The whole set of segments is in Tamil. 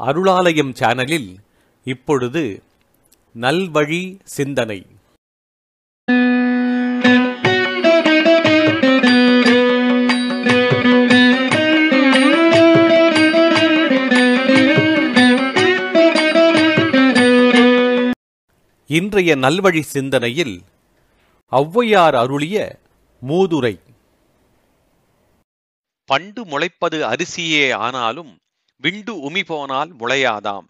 அருளாலயம் சேனலில் இப்பொழுது நல்வழி சிந்தனை. இன்றைய நல்வழி சிந்தனையில் ஔவையார் அருளிய மூதுரை. பண்டு முளைப்பது அரிசியே ஆனாலும் விண்டு உமி போனால் முளையாதாம்.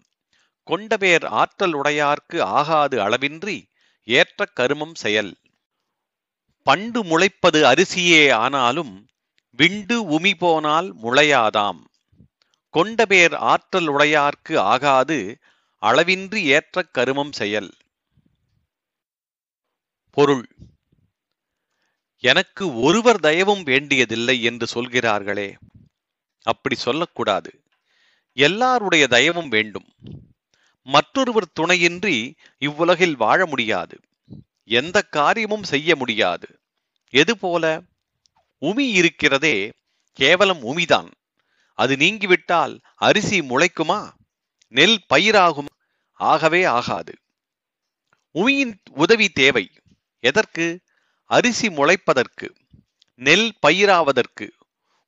கொண்டபேர் ஆற்றல் உடையார்க்கு ஆகாது அளவின்றி ஏற்ற கருமம் செயல். பண்டு முளைப்பது அரிசியே ஆனாலும் விண்டு உமி போனால் முளையாதாம். கொண்டபேர் ஆற்றல் உடையார்க்கு ஆகாது அளவின்றி ஏற்ற கருமம் செயல். பொருள். எனக்கு ஒருவர் தயவும் வேண்டியதில்லை என்று சொல்கிறார்களே. அப்படி சொல்லக்கூடாது. எல்லாருடைய தயவும் வேண்டும். மற்றொருவர் துணையின்றி இவ்வுலகில் வாழ முடியாது. எந்த காரியமும் செய்ய முடியாது. எது போல? உமி இருக்கிறதே கேவலம் உமிதான். அது நீங்கிவிட்டால் அரிசி முளைக்குமா? நெல் பயிராகும். ஆகவே ஆகாது. உமியின் உதவி தேவை. எதற்கு? அரிசி முளைப்பதற்கு. நெல் பயிராவதற்கு.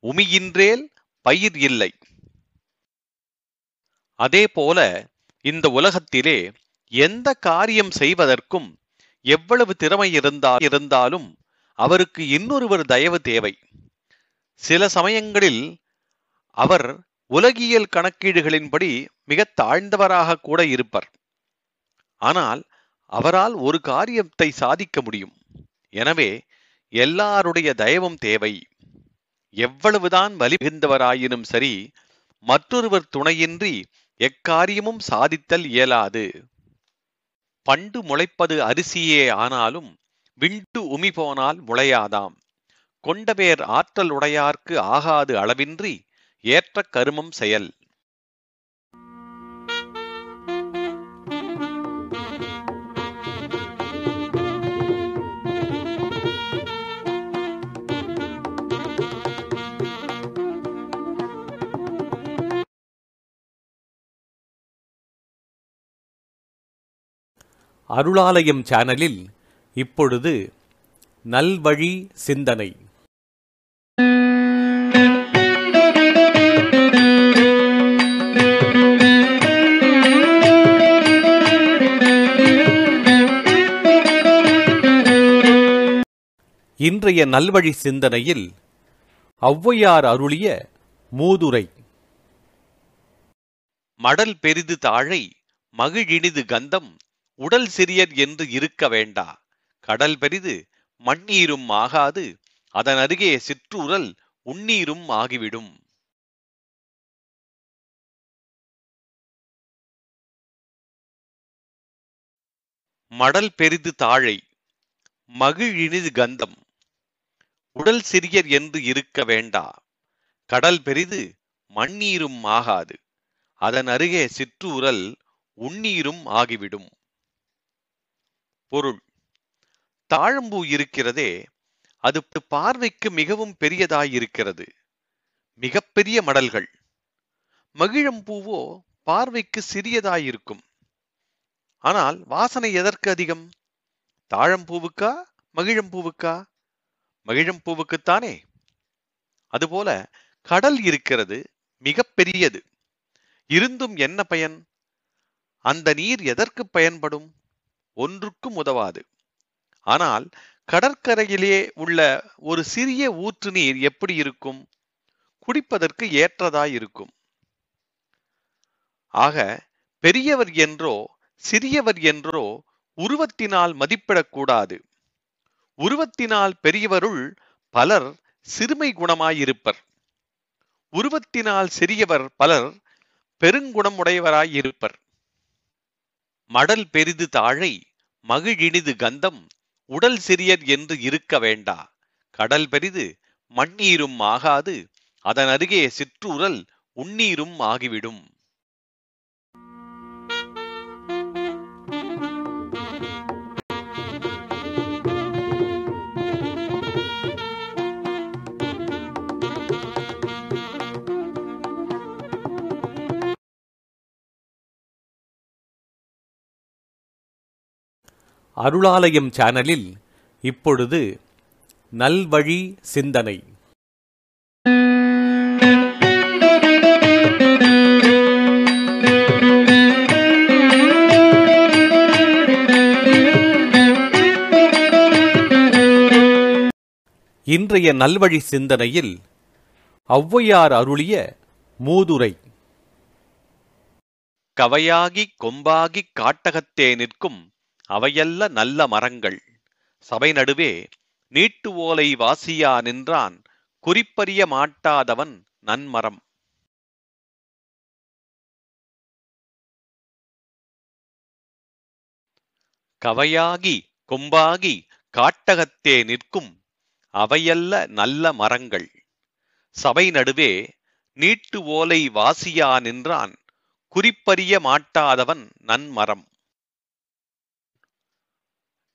உமியின்றேல் பயிர் இல்லை. அதே போல இந்த உலகத்திலே எந்த காரியம் செய்வதற்கும் எவ்வளவு திறமை இருந்தால் இருந்தாலும் அவருக்கு இன்னொருவர் தயவு தேவை. சில சமயங்களில் அவர் உலகியல் கணக்கீடுகளின்படி மிக தாழ்ந்தவராக கூட இருப்பர். ஆனால் அவரால் ஒரு காரியத்தை சாதிக்க முடியும். எனவே எல்லாருடைய தயவும் தேவை. எவ்வளவுதான் வலி மிகுந்தவராயினும் சரி மற்றொருவர் துணையின்றி எக்காரியமும் சாதித்தல் இயலாது. பண்டு முளைப்பது அரிசியே ஆனாலும் விண்டு உமி போனால் முளையாதாம். கொண்டபேர் ஆற்றல் உடையார்க்கு ஆகாது அளவின்றி ஏற்ற கருமம் செயல். அருளாலயம் சேனலில் இப்பொழுது நல்வழி சிந்தனை. இன்றைய நல்வழி சிந்தனையில் ஔவையார் அருளிய மூதுரை. மடல் பெரிது தாழை மகிழினிது கந்தம் உடல் சிறியர் என்று இருக்க வேண்டா. கடல் பெரிது மண்ணீரும் ஆகாது. அதன் அருகே சிற்றூரல் உண்ணீரும் ஆகிவிடும். மடல் பெரிது தாழை மகிழினிது கந்தம். உடல் சிறியர் என்று இருக்க வேண்டா. கடல் பெரிது மண்ணீரும் ஆகாது. அதன் அருகே சிற்றூரல் உண்ணீரும் ஆகிவிடும். பொருள். தாழம்பூ இருக்கிறதே அது பார்வைக்கு மிகவும் பெரியதாயிருக்கிறது. மிகப்பெரிய மடல்கள். மகிழம்பூவோ பார்வைக்கு சிறியதாயிருக்கும். ஆனால் வாசனை எதற்கு அதிகம்? தாழம்பூவுக்கா மகிழம்பூவுக்கா? மகிழம்பூவுக்குத்தானே? அதுபோல கடல் இருக்கிறது மிக பெரியது இருந்தும் என்ன பயன்? அந்த நீர் எதற்கு பயன்படும்? ஒன்றுக்கும் உதவாது. ஆனால் கடற்கரையிலே உள்ள ஒரு சிறிய ஊற்று நீர் எப்படி இருக்கும்? குடிப்பதற்கு ஏற்றதாய் இருக்கும். ஆக பெரியவர் என்றோ சிறியவர் என்றோ உருவத்தினால் மதிப்பிடக்கூடாது. உருவத்தினால் பெரியவருள் பலர் சிறுமை குணமாயிருப்பர். உருவத்தினால் சிறியவர் பலர் பெருங்குணமுடையவராயிருப்பர். மடல் பெரிது தாழை மகிழினிது கந்தம் உடல் சிறியர் என்று இருக்க வேண்டா. கடல் பெரிது மண்ணீரும் ஆகாது அதன் அருகே சிற்றூரல் உண்ணீரும் ஆகிவிடும். அருளாலயம் சேனலில் இப்பொழுது நல்வழி சிந்தனை. இன்றைய நல்வழி சிந்தனையில் ஔவையார் அருளிய மூதுரை. கவையாகிக் கொம்பாகிக் காட்டகத்தே நிற்கும் அவையல்ல நல்ல மரங்கள். சபை நடுவே நீட்டு ஓலை வாசியா நின்றான் குறிப்பறிய மாட்டாதவன் நன்மரம். கவையாகி கொம்பாகி காட்டகத்தே நிற்கும் அவையல்ல நல்ல மரங்கள். சபை நடுவே நீட்டு ஓலை வாசியா நின்றான் குறிப்பறிய மாட்டாதவன் நன்மரம்.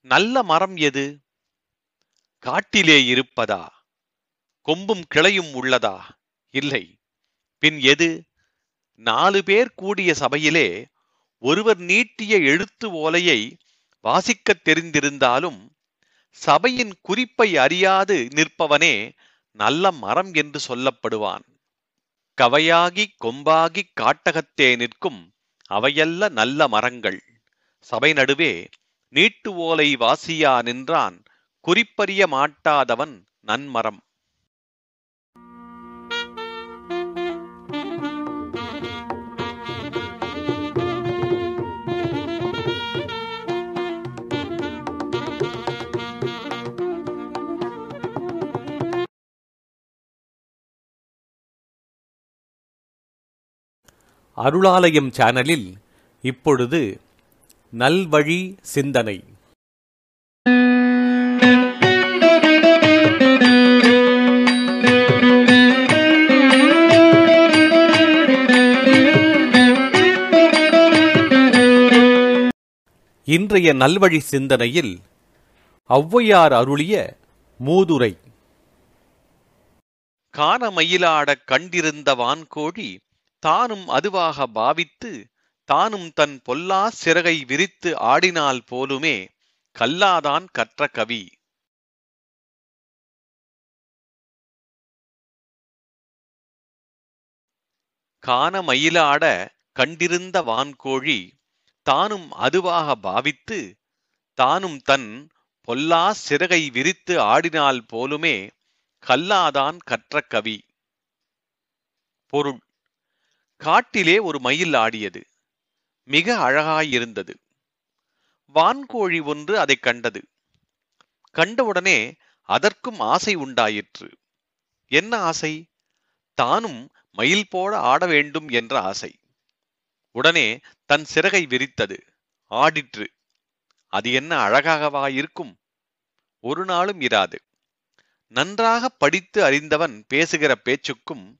நல்ல மரம் எது? காட்டிலே இருப்பதா? கொம்பும் கிளையும் உள்ளதா? இல்லை. பின் எது? நாலு பேர் கூடிய சபையிலே ஒருவர் நீட்டிய எழுத்து ஓலையை வாசிக்கத் தெரிந்திருந்தாலும் சபையின் குறிப்பை அறியாது நிற்பவனே நல்ல மரம் என்று சொல்லப்படுவான். கவையாகி கொம்பாகி காட்டகத்தே நிற்கும் அவையல்ல நல்ல மரங்கள். சபை நடுவே நீட்டு ஓலை வாசியா நின்றான் குறிப்பறிய மாட்டாதவன் நன்மரம். அருளாலயம் சேனலில் இப்பொழுது நல்வழி சிந்தனை. இன்றைய நல்வழி சிந்தனையில் ஔவையார் அருளிய மூதுரை. காண மயிலாடக் கண்டிருந்த வான்கோழி தானும் அதுவாக பாவித்து தானும் தன் பொல்லா சிறகை விரித்து ஆடினால் போலுமே கல்லாதான் கற்ற கவி. காண மயிலாட கண்டிருந்த வான்கோழி தானும் அதுவாக பாவித்து தானும் தன் பொல்லா சிறகை விரித்து ஆடினால் போலுமே கல்லாதான் கற்ற கவி. பொருள். காட்டிலே ஒரு மயில் ஆடியது. மிக அழகாயிருந்தது. வான்கோழி ஒன்று அதைக் கண்டது. கண்டவுடனே அதற்கும் ஆசை உண்டாயிற்று. என்ன ஆசை? தானும் மயில் போல ஆட வேண்டும் என்ற ஆசை. உடனே தன் சிறகை விரித்தது. ஆடிற்று. அது என்ன அழகாகவா இருக்கும்? ஒரு நாளும் இராது. நன்றாக படித்து அறிந்தவன் பேசுகிற பேச்சுக்கும்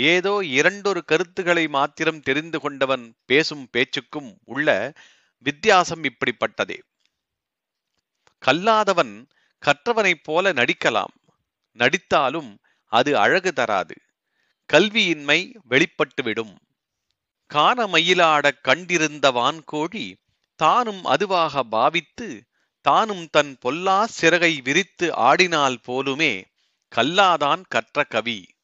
ஏதோ இரண்டொரு கருத்துக்களை மாத்திரம் தெரிந்து கொண்டவன் பேசும் பேச்சுக்கும் உள்ள வித்தியாசம் இப்படிப்பட்டதே. கல்லாதவன் கற்றவனைப் போல நடிக்கலாம். நடித்தாலும் அது அழகு தராது. கல்வியின்மை வெளிப்பட்டுவிடும். காண மயிலாடக் கண்டிருந்த வான்கோழி தானும் அதுவாக பாவித்து தானும் தன் பொல்லா சிறகை விரித்து ஆடினால் போலுமே கல்லாதான் கற்ற கவி.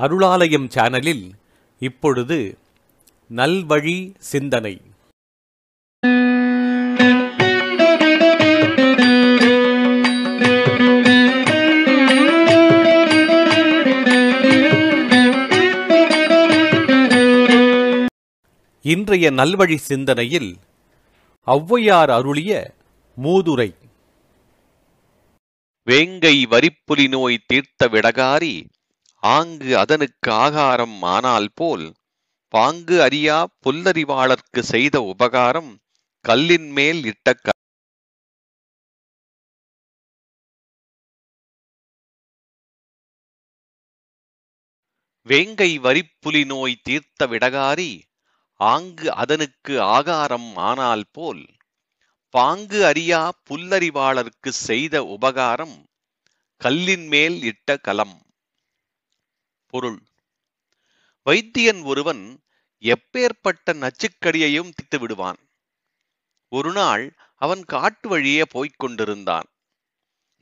அருளாலயம் சேனலில் இப்பொழுது நல்வழி சிந்தனை. இன்றைய நல்வழி சிந்தனையில் ஔவையார் அருளிய மூதுரை. வேங்கை வரிப்புலி நோய் தீர்த்த விடகாரி ஆங்கு அதனுக்கு ஆகாரம் ஆனால் போல் பாங்கு அறியா புல்லறிவாளர்க்கு செய்த உபகாரம் கல்லின் மேல் இட்ட வேங்கை வரிப்புலி நோய் தீர்த்த விடகாரி ஆங்கு அதனுக்கு ஆகாரம் ஆனால் போல் பாங்கு அறியா புல்லறிவாளர்க்கு செய்த உபகாரம் கல்லின் மேல் இட்ட கலம் பொருள். வைத்தியன் ஒருவன் எப்பேற்பட்ட நச்சுக்கடியையும் திட்டு விடுவான் ஒரு நாள் அவன் காட்டு வழியே போய்க் கொண்டிருந்தான்.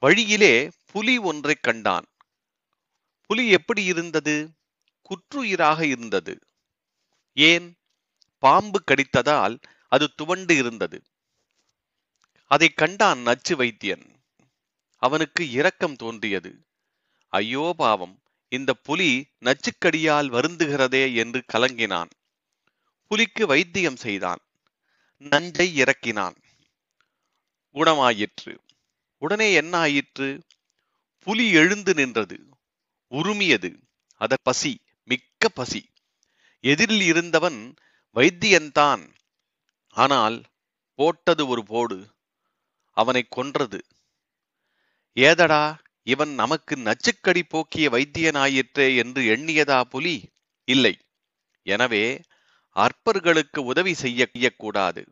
வழியிலே புலி ஒன்றைக் கண்டான். புலி எப்படி இருந்தது? குற்றுயிராக இருந்தது. ஏன்? பாம்பு கடித்ததால் அது துவண்டு இருந்தது. அதை கண்டான் நச்சு வைத்தியன். அவனுக்கு இரக்கம் தோன்றியது. ஐயோ பாவம்! இந்த புலி நச்சுக்கடியால் வருந்துகிறதே என்று கலங்கினான். புலிக்கு வைத்தியம் செய்தான். நஞ்சை இறக்கினான். குணமாயிற்று. உடனே என்ன ஆயிற்று புலி எழுந்து நின்றது. உருமியது. அத பசி மிக்க பசி. எதிரில் இருந்தவன் வைத்தியன்தான். ஆனால் போட்டது ஒரு போடு. அவனை கொன்றது. ஏதடா? இவன் நமக்கு நச்சுக்கடி போக்கிய வைத்தியனாயிற்றே என்று எண்ணியதா புலி? இல்லை. எனவே அற்பர்களுக்கு உதவி செய்யக்கூடாது.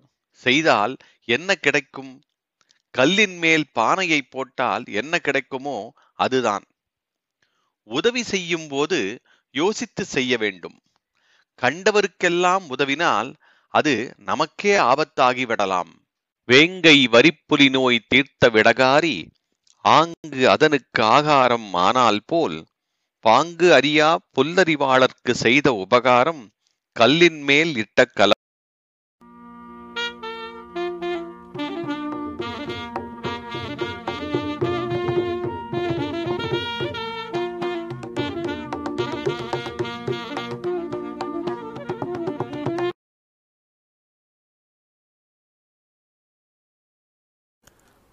செய்தால் என்ன கிடைக்கும்? கல்லின் மேல் பானையை போட்டால் என்ன கிடைக்குமோ அதுதான். உதவி செய்யும் போது யோசித்து செய்ய வேண்டும். கண்டவருக்கெல்லாம் உதவினால் அது நமக்கே ஆபத்தாகிவிடலாம் வேங்கை வரிப்புலி நோய் தீர்த்த விடகாரி ஆங்கு அதனுக்கு ஆகாரம் ஆனால் போல் பாங்கு அறியா புல்லறிவாளர்க்கு செய்த உபகாரம் கல்லின் மேல் இட்ட கல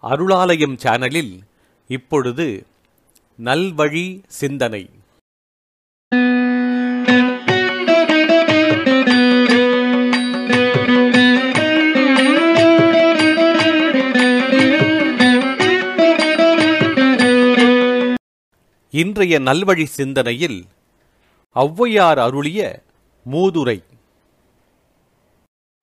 அருளாலயம் சேனலில் இப்பொழுது நல்வழி சிந்தனை. இன்றைய நல்வழி சிந்தனையில் ஔவையார் அருளிய மூதுரை.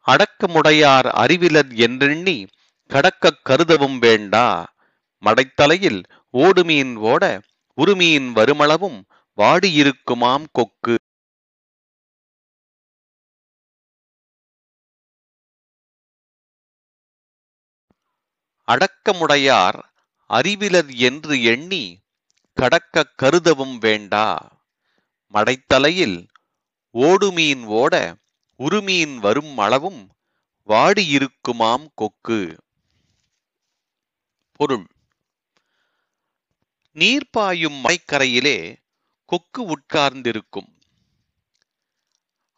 அடக்கமுடையார் அறிவிலர் என்றெண்ணி கடக்கக் கருதவும் வேண்டா. மடைத்தலையில் ஓடுமீன் ஓட உருமீன் வருமளவும் வாடியிருக்குமாம் கொக்கு. அடக்கமுடையார் அறிவிலர் என்று எண்ணி கடக்கக் கருதவும் வேண்டா. மடைத்தலையில் ஓடுமீன் ஓட உருமீன் வரும் அளவும் வாடியிருக்குமாம் கொக்கு. பொருள். நீர் பாயும் மலைக்கரையிலே கொக்கு உட்கார்ந்திருக்கும்.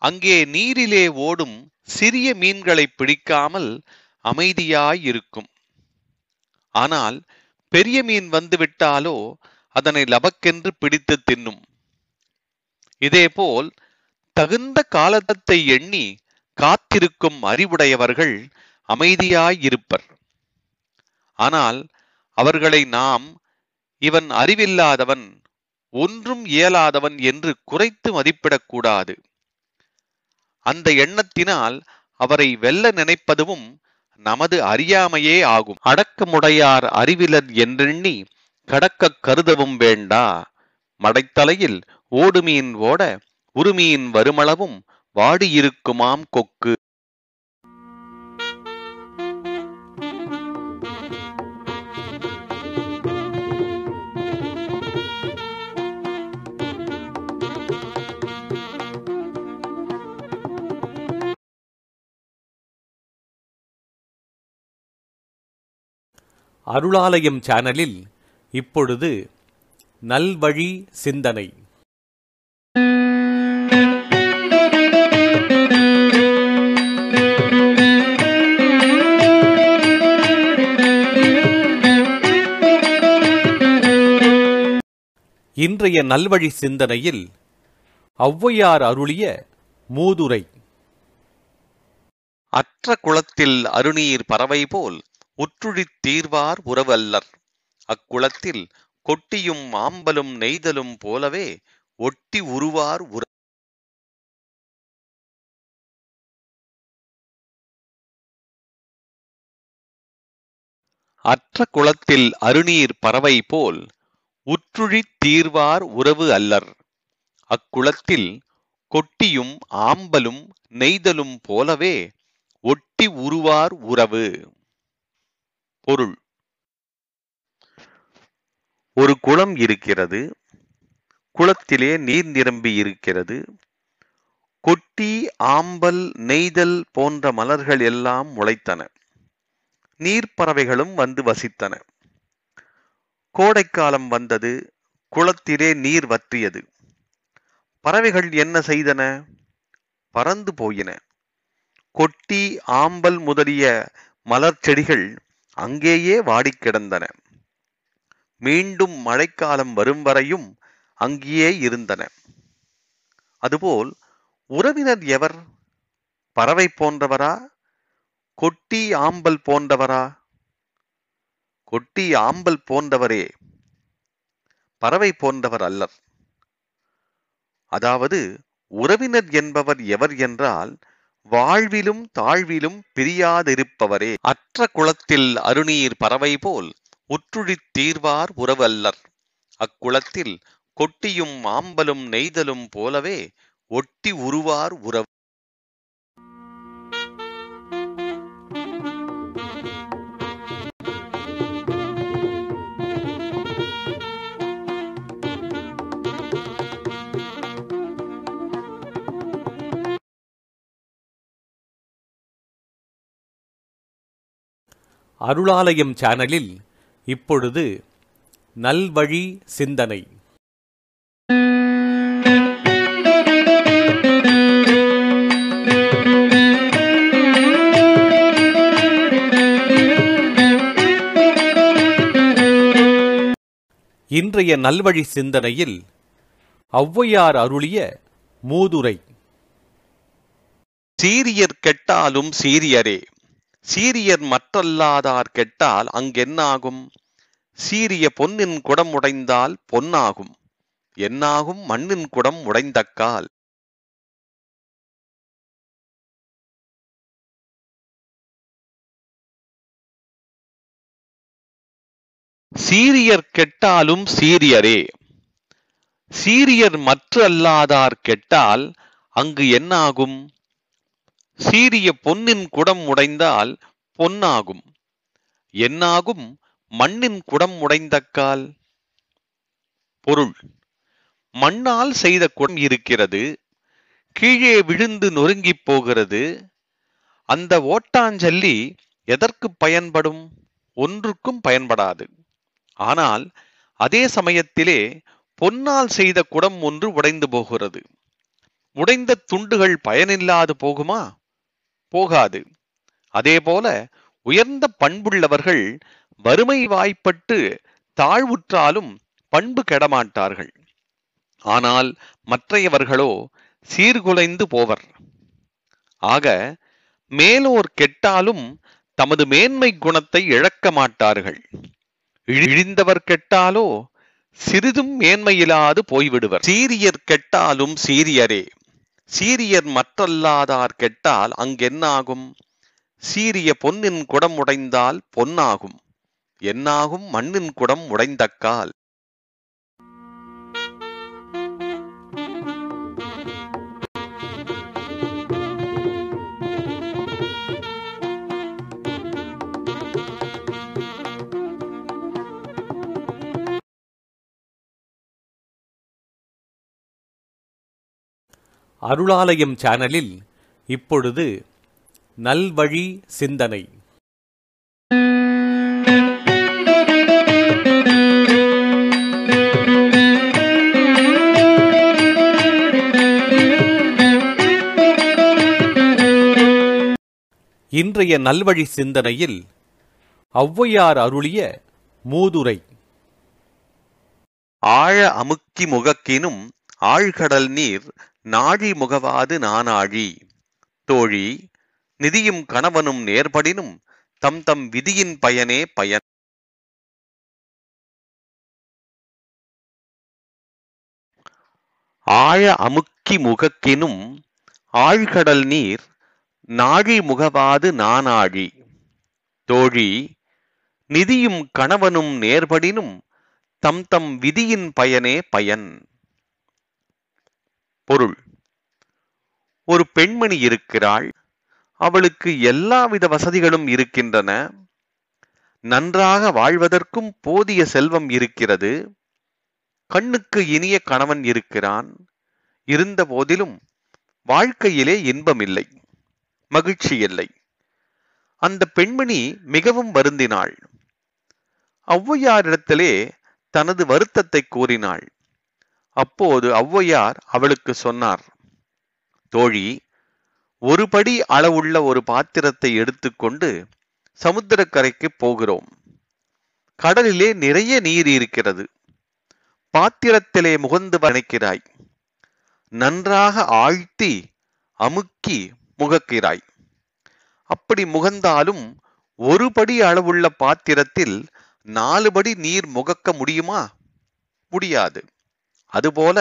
அங்கே நீரிலே ஓடும் சிறிய மீன்களை பிடிக்காமல் அமைதியாயிருக்கும். ஆனால் பெரிய மீன் வந்துவிட்டாலோ அதனை லபக்கென்று பிடித்து தின்னும். இதேபோல் தகுந்த காலத்தை எண்ணி காத்திருக்கும் அறிவுடையவர்கள் அமைதியாயிருப்பர். ஆனால் அவர்களை நாம் இவன் அறிவில்லாதவன் ஒன்றும் இயலாதவன் என்று குறைத்து மதிப்பிடக்கூடாது. அந்த எண்ணத்தினால் அவரை வெல்ல நினைப்பதுவும் நமது அறியாமையே ஆகும். அடக்கமுடையார் அறிவிலர் என்றெண்ணி கடக்கக் கருதவும் வேண்டா. மடைத்தலையில் ஓடுமீன் ஓட உருமீன் வருமளவும் வாடியிருக்குமாம் கொக்கு. அருளாலயம் சேனலில் இப்பொழுது நல்வழி சிந்தனை. இன்றைய நல்வழி சிந்தனையில் ஔவையார் அருளிய மூதுரை. அற்ற குளத்தில் அருநீர் பறவை போல் உற்றுழித் தீர்வார் உறவல்லர். அக்குளத்தில் கொட்டியும் ஆம்பலும் நெய்தலும் போலவே ஒட்டி உருவார் உற. அற்ற குளத்தில் அருநீர் பறவை போல் உற்றுழித் தீர்வார் உறவு அல்லர். அக்குளத்தில் கொட்டியும் ஆம்பலும் நெய்தலும் போலவே ஒட்டி உருவார் உறவு. பொருள். ஒரு குளம் இருக்கிறது. குளத்திலே நீர் நிரம்பி இருக்கிறது. கொட்டி ஆம்பல் நெய்தல் போன்ற மலர்கள் எல்லாம் முளைத்தன. நீர்ப்பறவைகளும் வந்து வசித்தன. கோடைக்காலம் வந்தது. குளத்திலே நீர் வற்றியது. பறவைகள் என்ன செய்தன? பறந்து போயின. கொட்டி ஆம்பல் முதலிய மலர் செடிகள் அங்கேயே வாடிக் கிடந்தன. மீண்டும் மழைக்காலம் வரும் வரையும் அங்கேயே இருந்தன. அதுபோல் உறவினர் எவர்? பறவை போன்றவரா? கொட்டி ஆம்பல் போன்றவரா? கொட்டி ஆம்பல் போன்றவரே. பறவை போன்றவர் அல்லர். அதாவது உறவினர் என்பவர் எவர் என்றால் வாழ்விலும் தாழ்விலும் பிரியாதிருப்பவரே. அற்ற குளத்தில் அருநீர் பறவை போல் உற்றுழித் தீர்வார் உறவல்லர். அக்குளத்தில் கொட்டியும் ஆம்பலும் நெய்தலும் போலவே ஒட்டி உருவார் உறவு அருளாலயம் சேனலில் இப்பொழுது நல்வழி சிந்தனை. இன்றைய நல்வழி சிந்தனையில் ஔவையார் அருளிய மூதுரை. சீரியர் கெட்டாலும் சீரியரே. சீரியர் மற்றல்லாதார் கெட்டால் அங்கென்னாகும்? சீரிய பொன்னின் குடம் உடைந்தால் பொன்னாகும். என்னாகும் மண்ணின் குடம் உடைந்தக்கால்? சீரியர் கெட்டாலும் சீரியரே. சீரியர் மற்ற அல்லாதார் கெட்டால் அங்கு என்னாகும்? சீரிய பொன்னின் குடம் உடைந்தால் பொன்னாகும். என்னாகும் மண்ணின் குடம் உடைந்தக்கால் பொருள். மண்ணால் செய்த குடம் இருக்கிறது. கீழே விழுந்து நொறுங்கிப் போகிறது. அந்த ஓட்டாஞ்சல்லி எதற்கு பயன்படும்? ஒன்றுக்கும் பயன்படாது. ஆனால் அதே சமயத்திலே பொன்னால் செய்த குடம் ஒன்று உடைந்து போகிறது. உடைந்த துண்டுகள் பயனில்லாது போகுமா? போகாது. அதேபோல உயர்ந்த பண்புள்ளவர்கள் வறுமை வாய்ப்பட்டு தாழ்வுற்றாலும் பண்பு கெடமாட்டார்கள். ஆனால் மற்றையவர்களோ சீர்குலைந்து போவர். ஆக மேலோர் கெட்டாலும் தமது மேன்மை குணத்தை இழக்க மாட்டார்கள். இழிந்தவர் கெட்டாலோ சிறிதும் மேன்மையிலாது போய்விடுவர். சீரியர் கெட்டாலும் சீரியரே. சீரியர் மற்றல்லாதார் கெட்டால் அங்கென்னாகும்? சீரிய பொன்னின் குடம் உடைந்தால் பொன்னாகும். என்னாகும் மண்ணின் குடம் உடைந்தக்கால். அருளாலயம் சேனலில் இப்பொழுது நல்வழி சிந்தனை. இன்றைய நல்வழி சிந்தனையில் ஔவையார் அருளிய மூதுரை. ஆழ அமுக்கி முகக்கினும் ஆழ்கடல் நீர் நாழி முகவாது நானாழி. தோழி நிதியும் கணவனும் நேர்படினும் தம் தம் விதியின் பயனே பயன். ஆழ அமுக்கி முகக்கினும் ஆழ்கடல் நீர் நாழி முகவாது நானாழி. தோழி நிதியும் கணவனும் நேர்படினும் தம் தம் விதியின் பயனே பயன். பொருள். ஒரு பெண்மணி இருக்கிறாள். அவளுக்கு எல்லாவித வசதிகளும் இருக்கின்றன. நன்றாக வாழ்வதற்கும் போதிய செல்வம் இருக்கிறது. கண்ணுக்கு இனிய கணவன் இருக்கிறான். இருந்த போதிலும் வாழ்க்கையிலே இன்பமில்லை. மகிழ்ச்சி இல்லை. அந்த பெண்மணி மிகவும் வருந்தினாள். ஔவையாரிடத்திலே தனது வருத்தத்தை கூறினாள். அப்போது ஔவையார் அவளுக்கு சொன்னார் தோழி ஒரு படி அளவுள்ள ஒரு பாத்திரத்தை எடுத்துக்கொண்டு சமுத்திரக்கரைக்கு போகிறோம். கடலிலே நிறைய நீர் இருக்கிறது. பாத்திரத்திலே முகந்து வணைக்கிறாய் நன்றாக ஆழ்த்தி அமுக்கி முகக்கிறாய். அப்படி முகந்தாலும் ஒரு படி அளவுள்ள பாத்திரத்தில் நாலு படி நீர் முகக்க முடியுமா? முடியாது. அதுபோல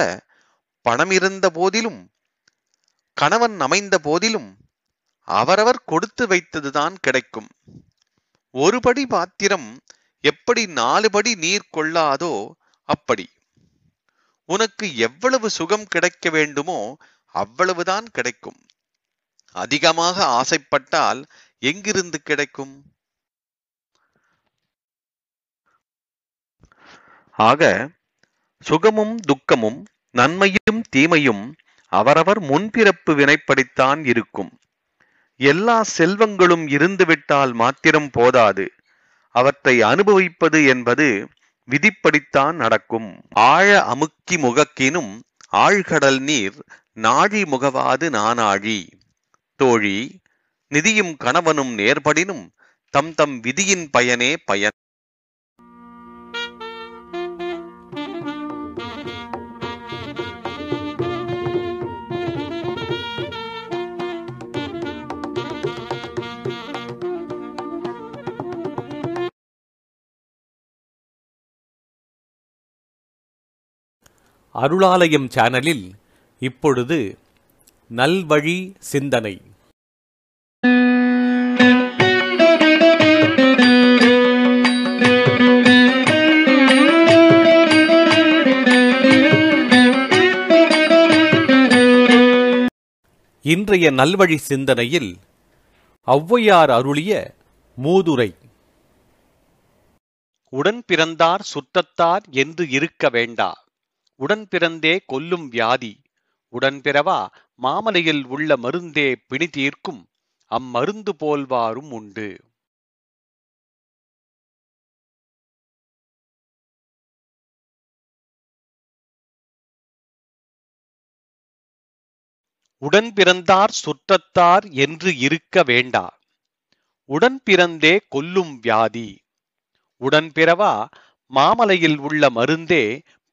பணம் இருந்த போதிலும் கணவன் அமைந்த போதிலும் அவரவர் கொடுத்து வைத்ததுதான் கிடைக்கும். ஒரு படி பாத்திரம் எப்படி நாலு படி நீர் கொள்ளாதோ அப்படி. உனக்கு எவ்வளவு சுகம் கிடைக்க வேண்டுமோ அவ்வளவுதான் கிடைக்கும். அதிகமாக ஆசைப்பட்டால் எங்கிருந்து கிடைக்கும்? ஆக சுகமும் துக்கமும் நன்மையும் தீமையும் அவரவர் முன்பிறப்பு வினைப்படித்தான் இருக்கும். எல்லா செல்வங்களும் இருந்துவிட்டால் மாத்திரம் போதாது. அவற்றை அனுபவிப்பது என்பது விதிப்படித்தான் நடக்கும். ஆழ அமுக்கி முகக்கினும் ஆழ்கடல் நீர் நாழி முகவாது நானாழி. தோழி நிதியும் கணவனும் நேர்படினும் தம் தம் விதியின் பயனே பயன். அருளாலயம் சேனலில் இப்பொழுது நல்வழி சிந்தனை. இன்றைய நல்வழி சிந்தனையில் ஔவையார் அருளிய மூதுரை. உடன் பிறந்தார் சுற்றத்தார் என்று இருக்க வேண்டா. உடன் பிறந்தே கொல்லும் வியாதி. உடன் பிறவா மாமலையில் உள்ள மருந்தே பிணி தீர்க்கும். அம்மருந்து போல்வாரும் உண்டு. உடன் பிறந்தார் சுற்றத்தார் என்று இருக்க வேண்டா. உடன் பிறந்தே கொல்லும் வியாதி. உடன் பிறவா மாமலையில் உள்ள மருந்தே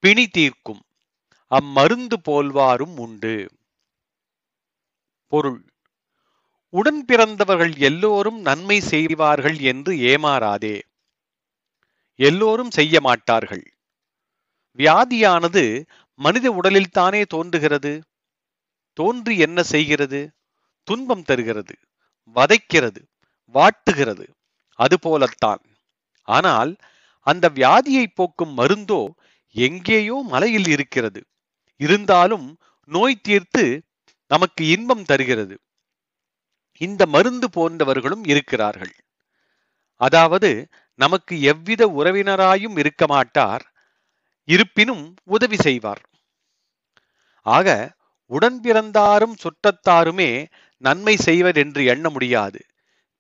பிணி தீர்க்கும். அம்மருந்து போல்வாரும் உண்டு. பொருள். உடன் பிறந்தவர்கள் எல்லோரும் நன்மை செய்வார்கள் என்று ஏமாறாதே. எல்லோரும் செய்ய மாட்டார்கள். வியாதியானது மனித உடலில் தானே தோன்றுகிறது. தோன்றி என்ன செய்கிறது? துன்பம் தருகிறது. வதைக்கிறது. வாட்டுகிறது. அதுபோலத்தான். ஆனால் அந்த வியாதியை போக்கும் மருந்தோ எங்கேயோ மலையில் இருக்கிறது. இருந்தாலும் நோய் தீர்த்து நமக்கு இன்பம் தருகிறது. இந்த மருந்து போன்றவர்களும் இருக்கிறார்கள். அதாவது நமக்கு எவ்வித உறவினராயும் இருக்க மாட்டார் இருப்பினும் உதவி செய்வார். ஆக உடன் பிறந்தாரும் சுற்றத்தாருமே நன்மை செய்வர் என்று எண்ண முடியாது.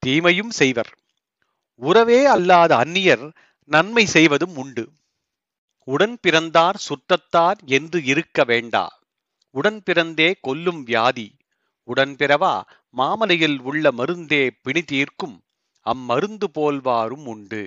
தீமையும் செய்வர். உறவே அல்லாத அந்நியர் நன்மை செய்வதும் உண்டு. உடன் பிறந்தார் சுற்றத்தார் என்று இருக்க வேண்டா. உடன் பிறந்தே கொல்லும் வியாதி. உடன் பிறவா மாமலையில் உள்ள மருந்தே பிணி தீர்க்கும். அம்மருந்து போல்வாரும் உண்டு.